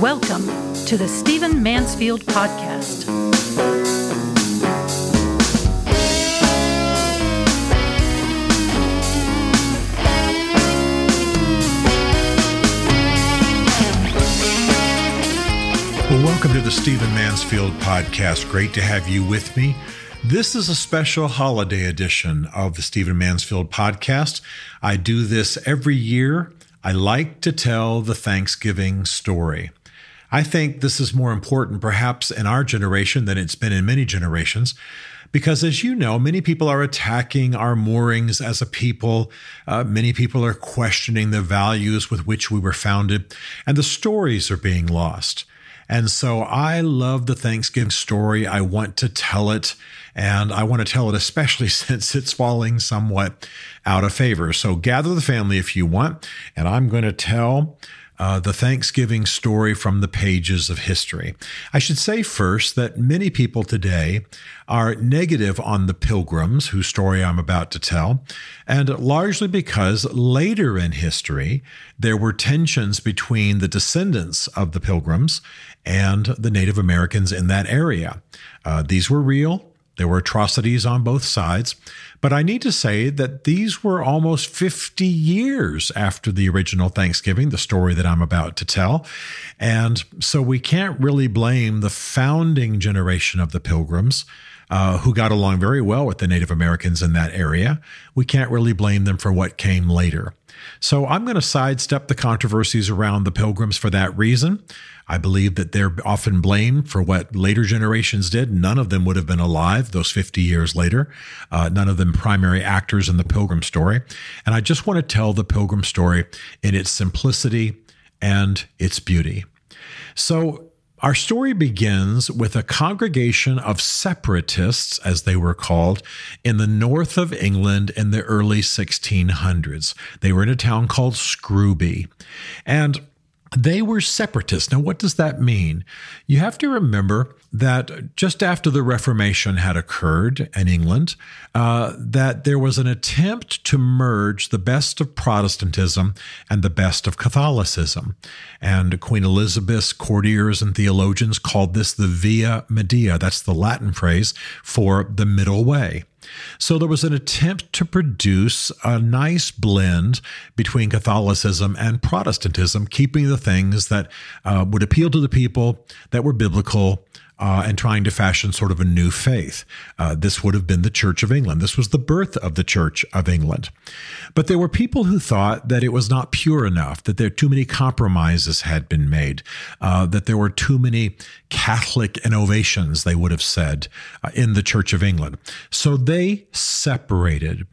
Welcome to the Stephen Mansfield Podcast. Well, welcome to the Stephen Mansfield Podcast. Great to have you with me. This is a special holiday edition of the Stephen Mansfield Podcast. I do this every year. I like to tell the Thanksgiving story. I think this is more important perhaps in our generation than it's been in many generations. Because as you know, many people are attacking our moorings as a people. Uh, many people are questioning the values with which we were founded, and the stories are being lost. And so I love the Thanksgiving story. I want to tell it, and I want to tell it especially since it's falling somewhat out of favor. So gather the family if you want, and I'm going to tell uh, the Thanksgiving story from the pages of history. I should say first that many people today are negative on the pilgrims, whose story I'm about to tell, and largely because later in history there were tensions between the descendants of the pilgrims and the Native Americans in that area. Uh, these were real. There were atrocities on both sides. But I need to say that these were almost 50 years after the original Thanksgiving, the story that I'm about to tell. And so we can't really blame the founding generation of the Pilgrims. Uh, who got along very well with the Native Americans in that area. We can't really blame them for what came later. So I'm going to sidestep the controversies around the Pilgrims for that reason. I believe that they're often blamed for what later generations did. None of them would have been alive those 50 years later. Uh, none of them primary actors in the Pilgrim story. And I just want to tell the Pilgrim story in its simplicity and its beauty. So, our story begins with a congregation of separatists, as they were called, in the north of England in the early 1600s. They were in a town called Scrooby. And they were separatists. Now, what does that mean? You have to remember that just after the Reformation had occurred in England, uh, that there was an attempt to merge the best of Protestantism and the best of Catholicism. And Queen Elizabeth's courtiers and theologians called this the Via Media. That's the Latin phrase for the middle way. So there was an attempt to produce a nice blend between Catholicism and Protestantism, keeping the things that uh, would appeal to the people that were biblical uh, and trying to fashion sort of a new faith. Uh, this would have been the Church of England. This was the birth of the Church of England. But there were people who thought that it was not pure enough, that there too many compromises had been made, uh, that there were too many Catholic innovations, they would have said, uh, in the Church of England. So they separated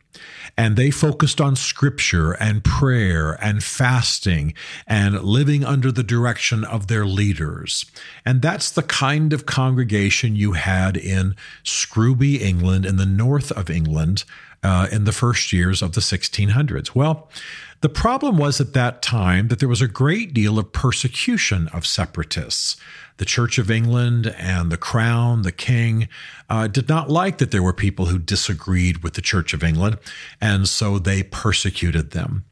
and they focused on scripture and prayer and fasting and living under the direction of their leaders. And that's the kind of congregation you had in Scrooby, England, in the north of England, uh, in the first years of the 1600s. Well, the problem was at that time that there was a great deal of persecution of separatists. The Church of England and the Crown, the King, uh, did not like that there were people who disagreed with the Church of England, and so they persecuted them.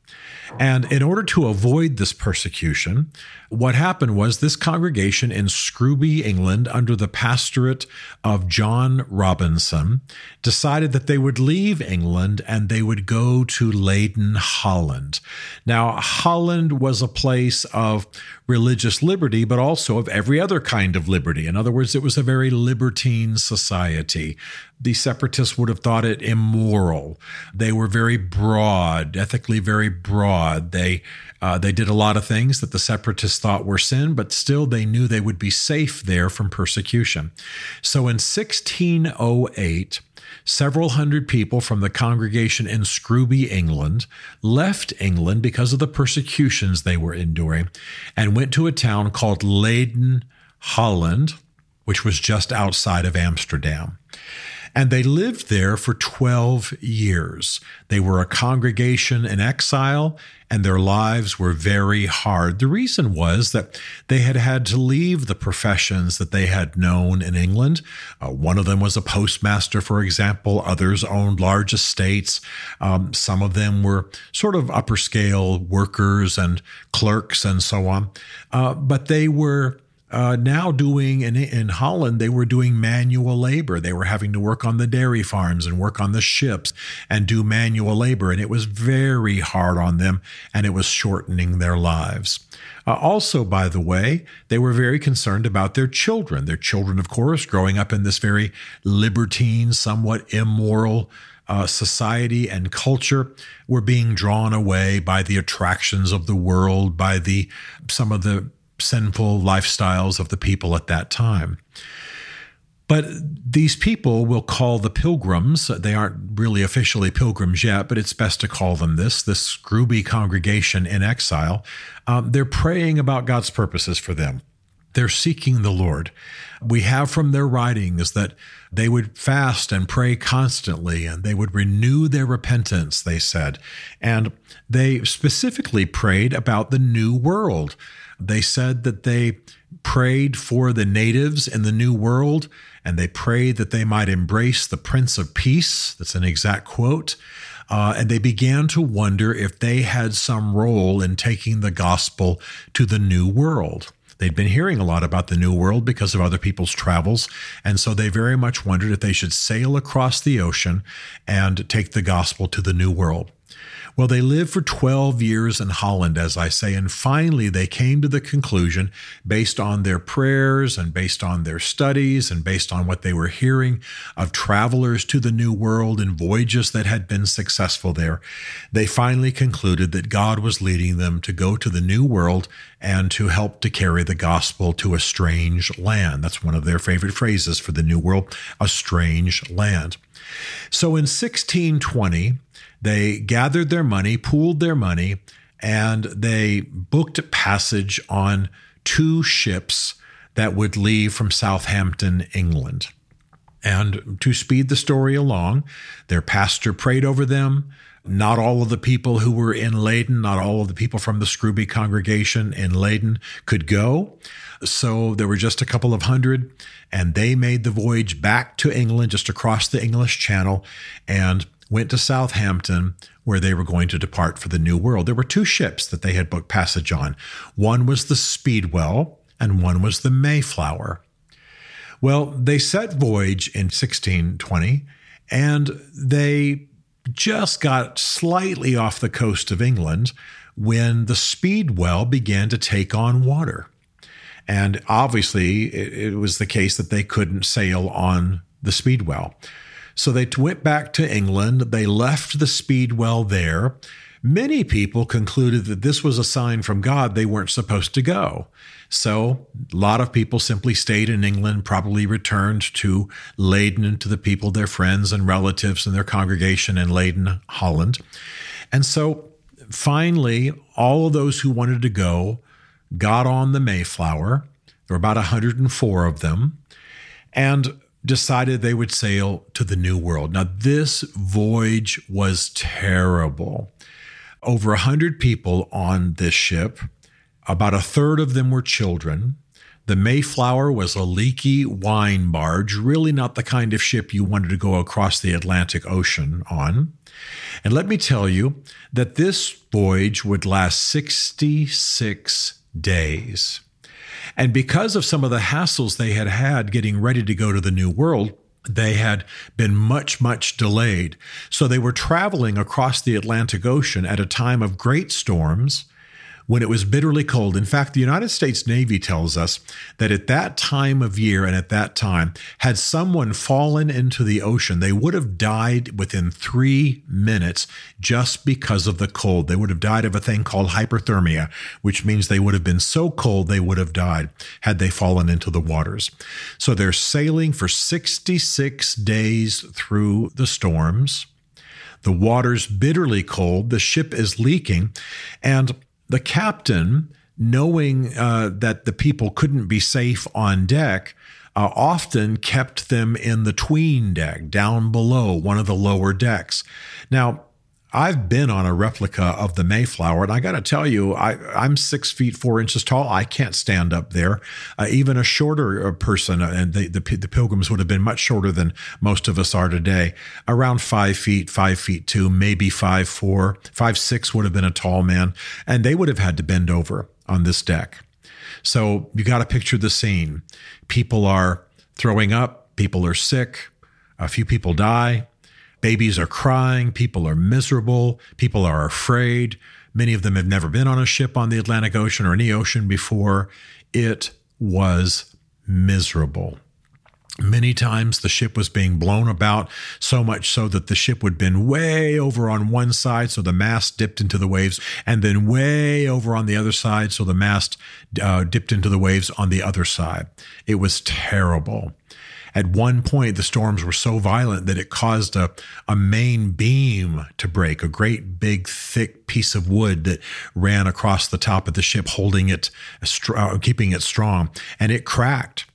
And in order to avoid this persecution, what happened was this congregation in Scrooby, England, under the pastorate of John Robinson, decided that they would leave England and they would go to Leyden, Holland. Now, Holland was a place of religious liberty, but also of every other kind of liberty. In other words, it was a very libertine society. The separatists would have thought it immoral. They were very broad, ethically very broad. They uh, they did a lot of things that the separatists thought were sin, but still they knew they would be safe there from persecution. So in 1608, several hundred people from the congregation in Scrooby, England, left England because of the persecutions they were enduring and went to a town called Leyden, Holland, which was just outside of Amsterdam. And they lived there for 12 years. They were a congregation in exile, and their lives were very hard. The reason was that they had had to leave the professions that they had known in England. Uh, one of them was a postmaster, for example, others owned large estates. Um, some of them were sort of upper scale workers and clerks and so on. Uh, but they were uh, now doing in, in Holland, they were doing manual labor. They were having to work on the dairy farms and work on the ships and do manual labor. And it was very hard on them and it was shortening their lives. Uh, also, by the way, they were very concerned about their children. Their children, of course, growing up in this very libertine, somewhat immoral uh, society and culture were being drawn away by the attractions of the world, by the some of the sinful lifestyles of the people at that time. But these people will call the pilgrims, they aren't really officially pilgrims yet, but it's best to call them this, this Scrooby congregation in exile. Um, they're praying about God's purposes for them. They're seeking the Lord. We have from their writings that they would fast and pray constantly and they would renew their repentance, they said. And they specifically prayed about the new world. They said that they prayed for the natives in the New World and they prayed that they might embrace the Prince of Peace. That's an exact quote. Uh, and they began to wonder if they had some role in taking the gospel to the New World. They'd been hearing a lot about the New World because of other people's travels, and so they very much wondered if they should sail across the ocean and take the gospel to the New World. Well, they lived for 12 years in Holland, as I say, and finally they came to the conclusion, based on their prayers and based on their studies and based on what they were hearing of travelers to the New World and voyages that had been successful there, they finally concluded that God was leading them to go to the New World and to help to carry the gospel to a strange land. That's one of their favorite phrases for the New World, a strange land. So in 1620, they gathered their money, pooled their money, and they booked passage on two ships that would leave from Southampton, England. And to speed the story along, their pastor prayed over them. Not all of the people who were in Leyden, not all of the people from the Scrooby congregation in Leyden could go. So there were just a couple of hundred, and they made the voyage back to England, just across the English Channel. And went to Southampton, where they were going to depart for the New World. There were two ships that they had booked passage on. One was the Speedwell, and one was the Mayflower. Well, they set voyage in 1620, and they just got slightly off the coast of England when the Speedwell began to take on water. And obviously, it, it was the case that they couldn't sail on the Speedwell. So they went back to England. They left the Speedwell there. Many people concluded that this was a sign from God they weren't supposed to go. So a lot of people simply stayed in England, probably returned to Leyden to the people, their friends and relatives and their congregation in Leyden, Holland. And so finally, all of those who wanted to go got on the Mayflower. There were about 104 of them. And decided they would sail to the New World. Now, this voyage was terrible. Over a hundred people on this ship, about a third of them were children. The Mayflower was a leaky wine barge, really not the kind of ship you wanted to go across the Atlantic Ocean on. And let me tell you that this voyage would last 66 days. And because of some of the hassles they had had getting ready to go to the New World, they had been much, much delayed. So they were traveling across the Atlantic Ocean at a time of great storms when it was bitterly cold. In fact, the United States Navy tells us that at that time of year and at that time, had someone fallen into the ocean, they would have died within three minutes just because of the cold. They would have died of a thing called hyperthermia, which means they would have been so cold they would have died had they fallen into the waters. So they're sailing for 66 days through the storms. The water's bitterly cold. The ship is leaking. And the captain, knowing uh, that the people couldn't be safe on deck, uh, often kept them in the tween deck down below one of the lower decks. Now, I've been on a replica of the Mayflower, and I got to tell you, I, am six feet four inches tall. I can't stand up there. Uh, even a shorter uh, person, uh, and the, the, the pilgrims would have been much shorter than most of us are today. Around five feet, five feet two, maybe five four, five six would have been a tall man, and they would have had to bend over on this deck. So you got to picture the scene. People are throwing up. People are sick. A few people die Babies are crying, people are miserable, people are afraid. Many of them have never been on a ship on the Atlantic Ocean or any ocean before. It was miserable. Many times the ship was being blown about, so much so that the ship would bend way over on one side, so the mast dipped into the waves, and then way over on the other side, so the mast uh, dipped into the waves on the other side. It was terrible. At one point, the storms were so violent that it caused a, a main beam to break, a great big thick piece of wood that ran across the top of the ship, holding it, uh, keeping it strong, and it cracked.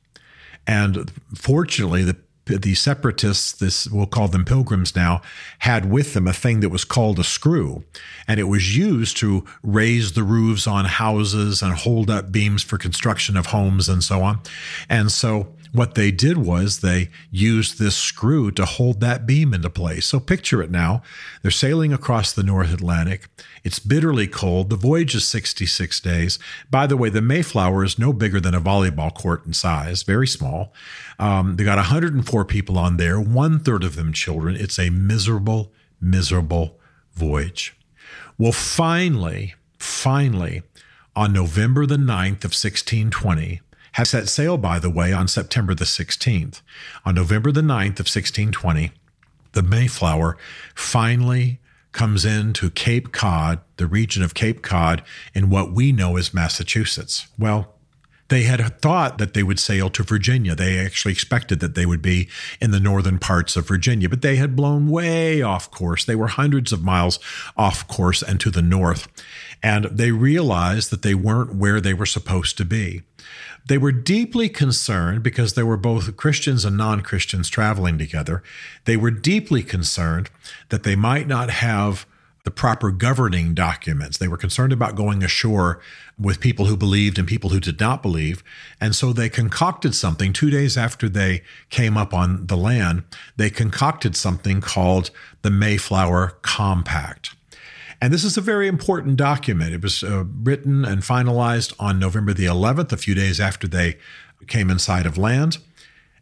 And fortunately, the the separatists, this we'll call them pilgrims now, had with them a thing that was called a screw, and it was used to raise the roofs on houses and hold up beams for construction of homes and so on. And so what they did was they used this screw to hold that beam into place. So picture it now. They're sailing across the North Atlantic. It's bitterly cold. The voyage is 66 days. By the way, the Mayflower is no bigger than a volleyball court in size, very small. Um, they got 104 people on there, one third of them children. It's a miserable, miserable voyage. Well, finally, finally, on November the 9th of 1620, had set sail, by the way, on September the 16th. On November the 9th of 1620, the Mayflower finally comes into Cape Cod, the region of Cape Cod, in what we know as Massachusetts. Well, they had thought that they would sail to Virginia. They actually expected that they would be in the northern parts of Virginia, but they had blown way off course. They were hundreds of miles off course and to the north. And they realized that they weren't where they were supposed to be. They were deeply concerned because there were both Christians and non Christians traveling together. They were deeply concerned that they might not have the proper governing documents. They were concerned about going ashore with people who believed and people who did not believe. And so they concocted something two days after they came up on the land. They concocted something called the Mayflower Compact. And this is a very important document. It was uh, written and finalized on November the 11th, a few days after they came inside of land.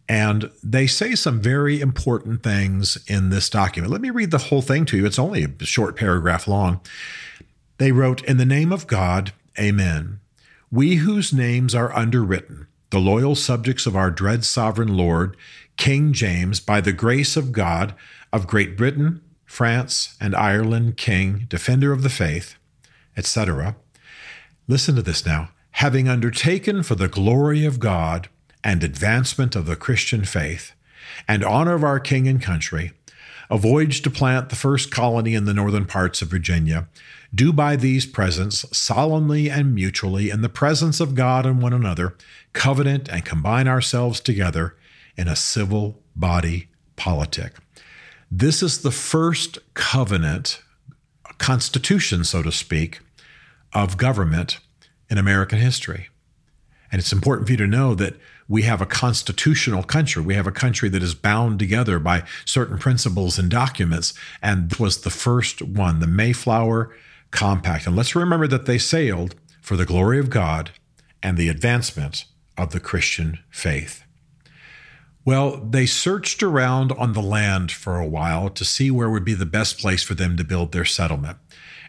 And they say some very important things in this document. Let me read the whole thing to you. It's only a short paragraph long. They wrote, In the name of God, Amen. We whose names are underwritten, the loyal subjects of our dread sovereign Lord, King James, by the grace of God, of Great Britain, France, and Ireland king, defender of the faith, etc. Listen to this now. Having undertaken for the glory of God and advancement of the Christian faith, and honor of our king and country, a voyage to plant the first colony in the northern parts of Virginia, do by these presents solemnly and mutually in the presence of God and one another, covenant and combine ourselves together in a civil body politic. This is the first covenant, constitution, so to speak, of government in American history. And it's important for you to know that we have a constitutional country. We have a country that is bound together by certain principles and documents. And was the first one, the Mayflower Compact. And let's remember that they sailed for the glory of God and the advancement of the Christian faith. Well, they searched around on the land for a while to see where would be the best place for them to build their settlement.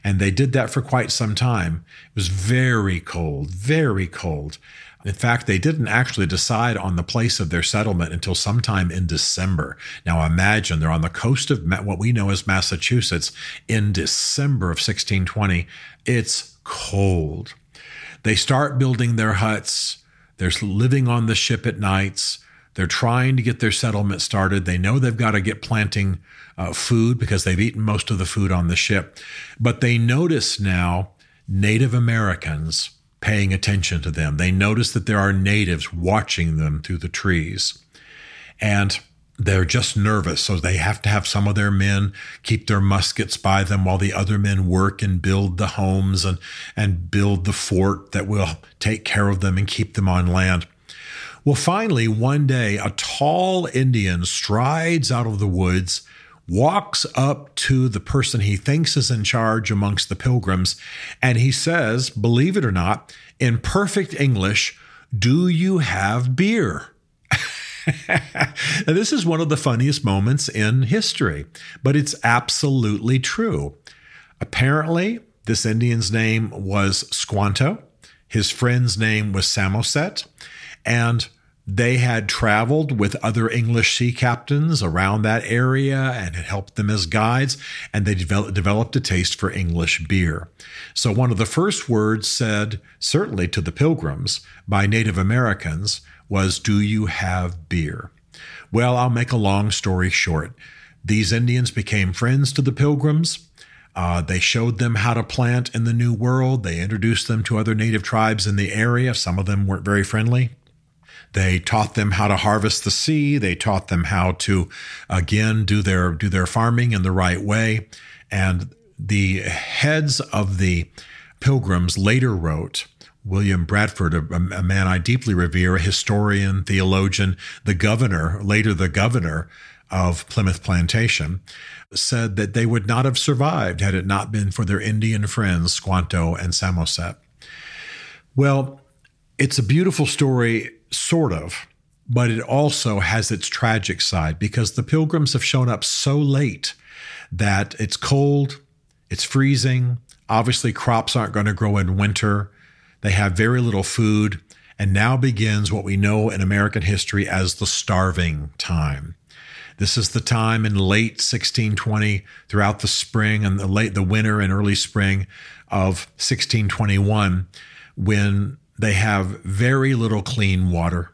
And they did that for quite some time. It was very cold, very cold. In fact, they didn't actually decide on the place of their settlement until sometime in December. Now imagine they're on the coast of what we know as Massachusetts in December of 1620. It's cold. They start building their huts. They're living on the ship at nights. They're trying to get their settlement started. They know they've got to get planting uh, food because they've eaten most of the food on the ship. But they notice now Native Americans paying attention to them. They notice that there are natives watching them through the trees. And they're just nervous, so they have to have some of their men keep their muskets by them while the other men work and build the homes and, and build the fort that will take care of them and keep them on land. Well, finally, one day, a tall Indian strides out of the woods, walks up to the person he thinks is in charge amongst the pilgrims, and he says, believe it or not, in perfect English, Do you have beer? this is one of the funniest moments in history, but it's absolutely true. Apparently, this Indian's name was Squanto. His friend's name was Samoset. And they had traveled with other English sea captains around that area and had helped them as guides, and they developed, developed a taste for English beer. So, one of the first words said, certainly to the pilgrims, by Native Americans was, Do you have beer? Well, I'll make a long story short. These Indians became friends to the pilgrims. Uh, they showed them how to plant in the New World. They introduced them to other native tribes in the area. Some of them weren't very friendly. They taught them how to harvest the sea. They taught them how to, again, do their do their farming in the right way. And the heads of the pilgrims later wrote. William Bradford, a, a man I deeply revere, a historian, theologian, the governor, later the governor of Plymouth Plantation, said that they would not have survived had it not been for their Indian friends, Squanto and Samoset. Well, it's a beautiful story sort of, but it also has its tragic side because the pilgrims have shown up so late that it's cold, it's freezing. Obviously, crops aren't going to grow in winter. They have very little food. And now begins what we know in American history as the starving time. This is the time in late 1620, throughout the spring and the late the winter and early spring of 1621, when they have very little clean water.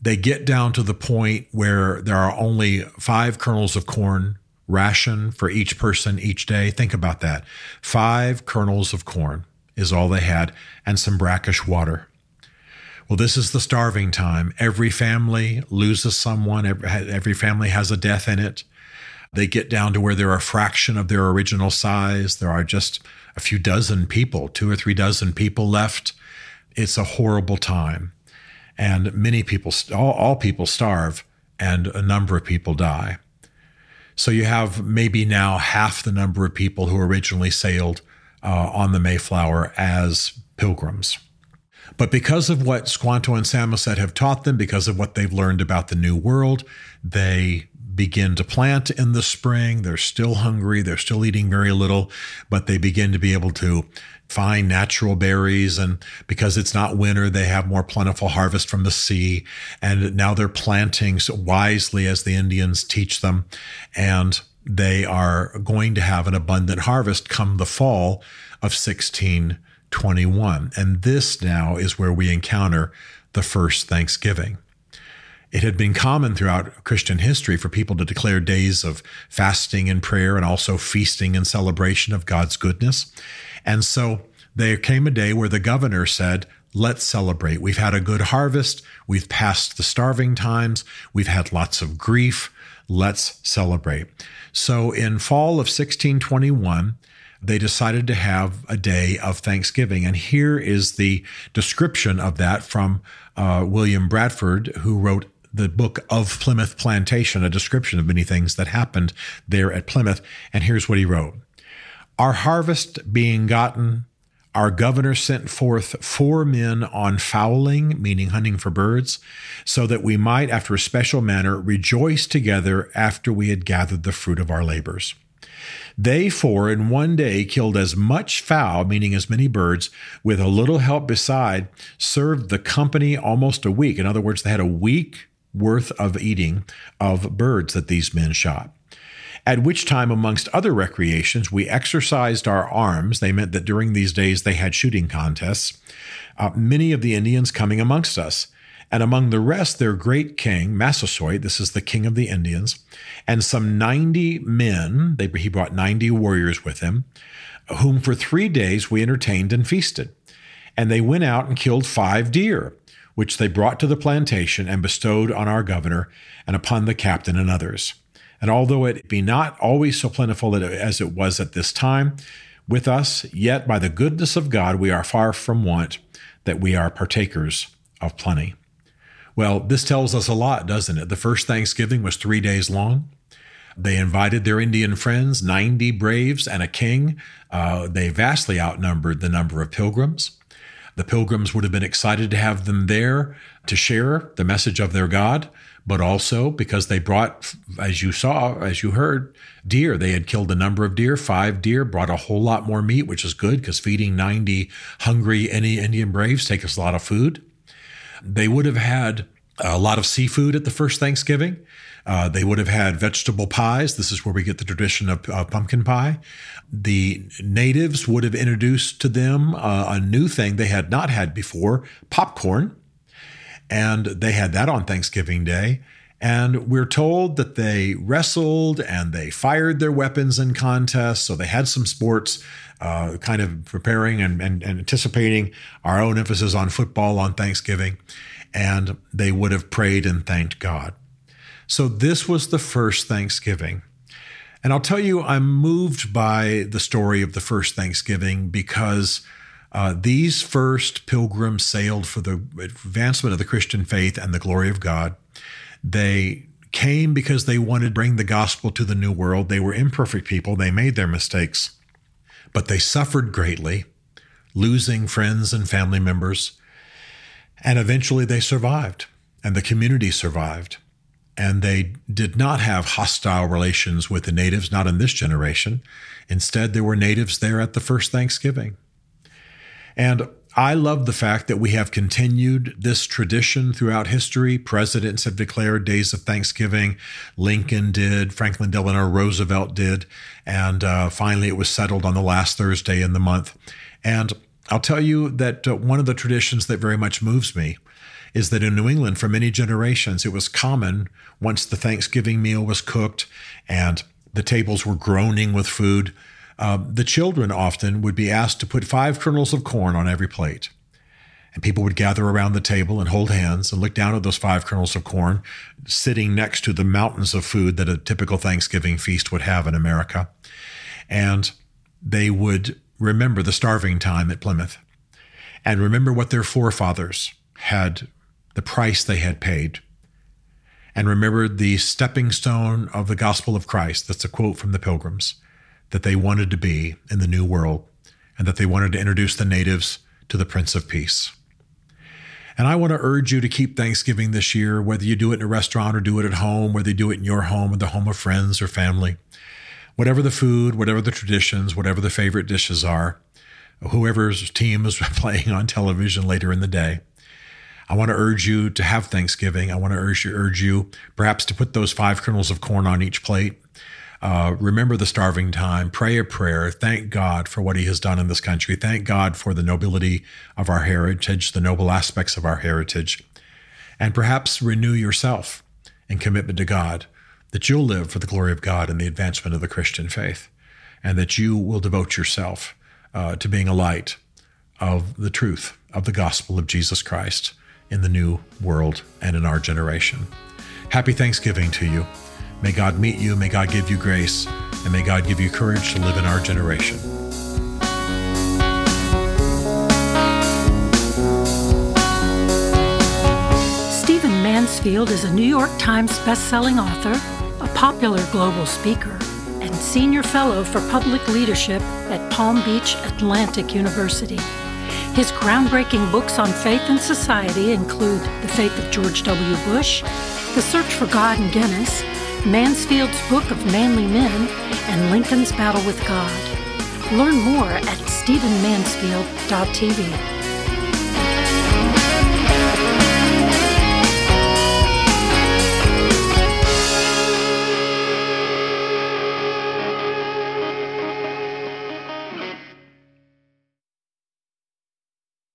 They get down to the point where there are only five kernels of corn ration for each person each day. Think about that. Five kernels of corn is all they had, and some brackish water. Well, this is the starving time. Every family loses someone, every family has a death in it. They get down to where they're a fraction of their original size. There are just a few dozen people, two or three dozen people left it's a horrible time. And many people, all, all people starve, and a number of people die. So you have maybe now half the number of people who originally sailed uh, on the Mayflower as pilgrims. But because of what Squanto and Samoset have taught them, because of what they've learned about the New World, they begin to plant in the spring. They're still hungry. They're still eating very little, but they begin to be able to find natural berries. And because it's not winter, they have more plentiful harvest from the sea. And now they're planting wisely as the Indians teach them. And they are going to have an abundant harvest come the fall of 1621. And this now is where we encounter the first Thanksgiving. It had been common throughout Christian history for people to declare days of fasting and prayer and also feasting and celebration of God's goodness. And so there came a day where the governor said, Let's celebrate. We've had a good harvest. We've passed the starving times. We've had lots of grief. Let's celebrate. So in fall of 1621, they decided to have a day of Thanksgiving. And here is the description of that from uh, William Bradford, who wrote the book of Plymouth Plantation, a description of many things that happened there at Plymouth. And here's what he wrote Our harvest being gotten, our governor sent forth four men on fowling, meaning hunting for birds, so that we might, after a special manner, rejoice together after we had gathered the fruit of our labors. They four in one day killed as much fowl, meaning as many birds, with a little help beside, served the company almost a week. In other words, they had a week worth of eating of birds that these men shot. At which time, amongst other recreations, we exercised our arms. They meant that during these days they had shooting contests, uh, many of the Indians coming amongst us. And among the rest, their great king, Massasoit, this is the king of the Indians, and some 90 men, they, he brought 90 warriors with him, whom for three days we entertained and feasted. And they went out and killed five deer, which they brought to the plantation and bestowed on our governor and upon the captain and others. And although it be not always so plentiful as it was at this time with us, yet by the goodness of God we are far from want, that we are partakers of plenty. Well, this tells us a lot, doesn't it? The first Thanksgiving was three days long. They invited their Indian friends, 90 braves and a king. Uh, they vastly outnumbered the number of pilgrims. The pilgrims would have been excited to have them there to share the message of their God, but also because they brought, as you saw, as you heard, deer. They had killed a number of deer, five deer, brought a whole lot more meat, which is good because feeding 90 hungry any Indian braves takes a lot of food. They would have had a lot of seafood at the first Thanksgiving. Uh, they would have had vegetable pies. This is where we get the tradition of uh, pumpkin pie. The natives would have introduced to them uh, a new thing they had not had before popcorn. And they had that on Thanksgiving Day. And we're told that they wrestled and they fired their weapons in contests. So they had some sports, uh, kind of preparing and, and, and anticipating our own emphasis on football on Thanksgiving and they would have prayed and thanked God. So this was the first Thanksgiving. And I'll tell you, I'm moved by the story of the first Thanksgiving because uh, these first pilgrims sailed for the advancement of the Christian faith and the glory of God. They came because they wanted to bring the gospel to the new world. They were imperfect people, they made their mistakes, but they suffered greatly, losing friends and family members. And eventually they survived, and the community survived. And they did not have hostile relations with the natives, not in this generation. Instead, there were natives there at the first Thanksgiving. And I love the fact that we have continued this tradition throughout history. Presidents have declared days of Thanksgiving. Lincoln did, Franklin Delano Roosevelt did, and uh, finally it was settled on the last Thursday in the month. And I'll tell you that uh, one of the traditions that very much moves me is that in New England, for many generations, it was common once the Thanksgiving meal was cooked and the tables were groaning with food. Uh, the children often would be asked to put five kernels of corn on every plate. And people would gather around the table and hold hands and look down at those five kernels of corn, sitting next to the mountains of food that a typical Thanksgiving feast would have in America. And they would remember the starving time at Plymouth and remember what their forefathers had, the price they had paid. And remembered the stepping stone of the gospel of Christ. That's a quote from the Pilgrims that they wanted to be in the new world and that they wanted to introduce the natives to the Prince of Peace. And I want to urge you to keep Thanksgiving this year, whether you do it in a restaurant or do it at home, whether you do it in your home or the home of friends or family whatever the food, whatever the traditions, whatever the favorite dishes are, whoever's team is playing on television later in the day. I want to urge you to have Thanksgiving. I want to urge you, urge you perhaps to put those five kernels of corn on each plate. Uh, remember the starving time. Pray a prayer. Thank God for what He has done in this country. Thank God for the nobility of our heritage, the noble aspects of our heritage. And perhaps renew yourself in commitment to God that you'll live for the glory of God and the advancement of the Christian faith, and that you will devote yourself uh, to being a light of the truth of the gospel of Jesus Christ in the new world and in our generation. Happy Thanksgiving to you. May God meet you, may God give you grace, and may God give you courage to live in our generation. Stephen Mansfield is a New York Times bestselling author a popular global speaker, and senior fellow for public leadership at Palm Beach Atlantic University. His groundbreaking books on faith and society include The Faith of George W. Bush, The Search for God and Guinness, Mansfield's Book of Manly Men, and Lincoln's Battle with God. Learn more at stephenmansfield.tv.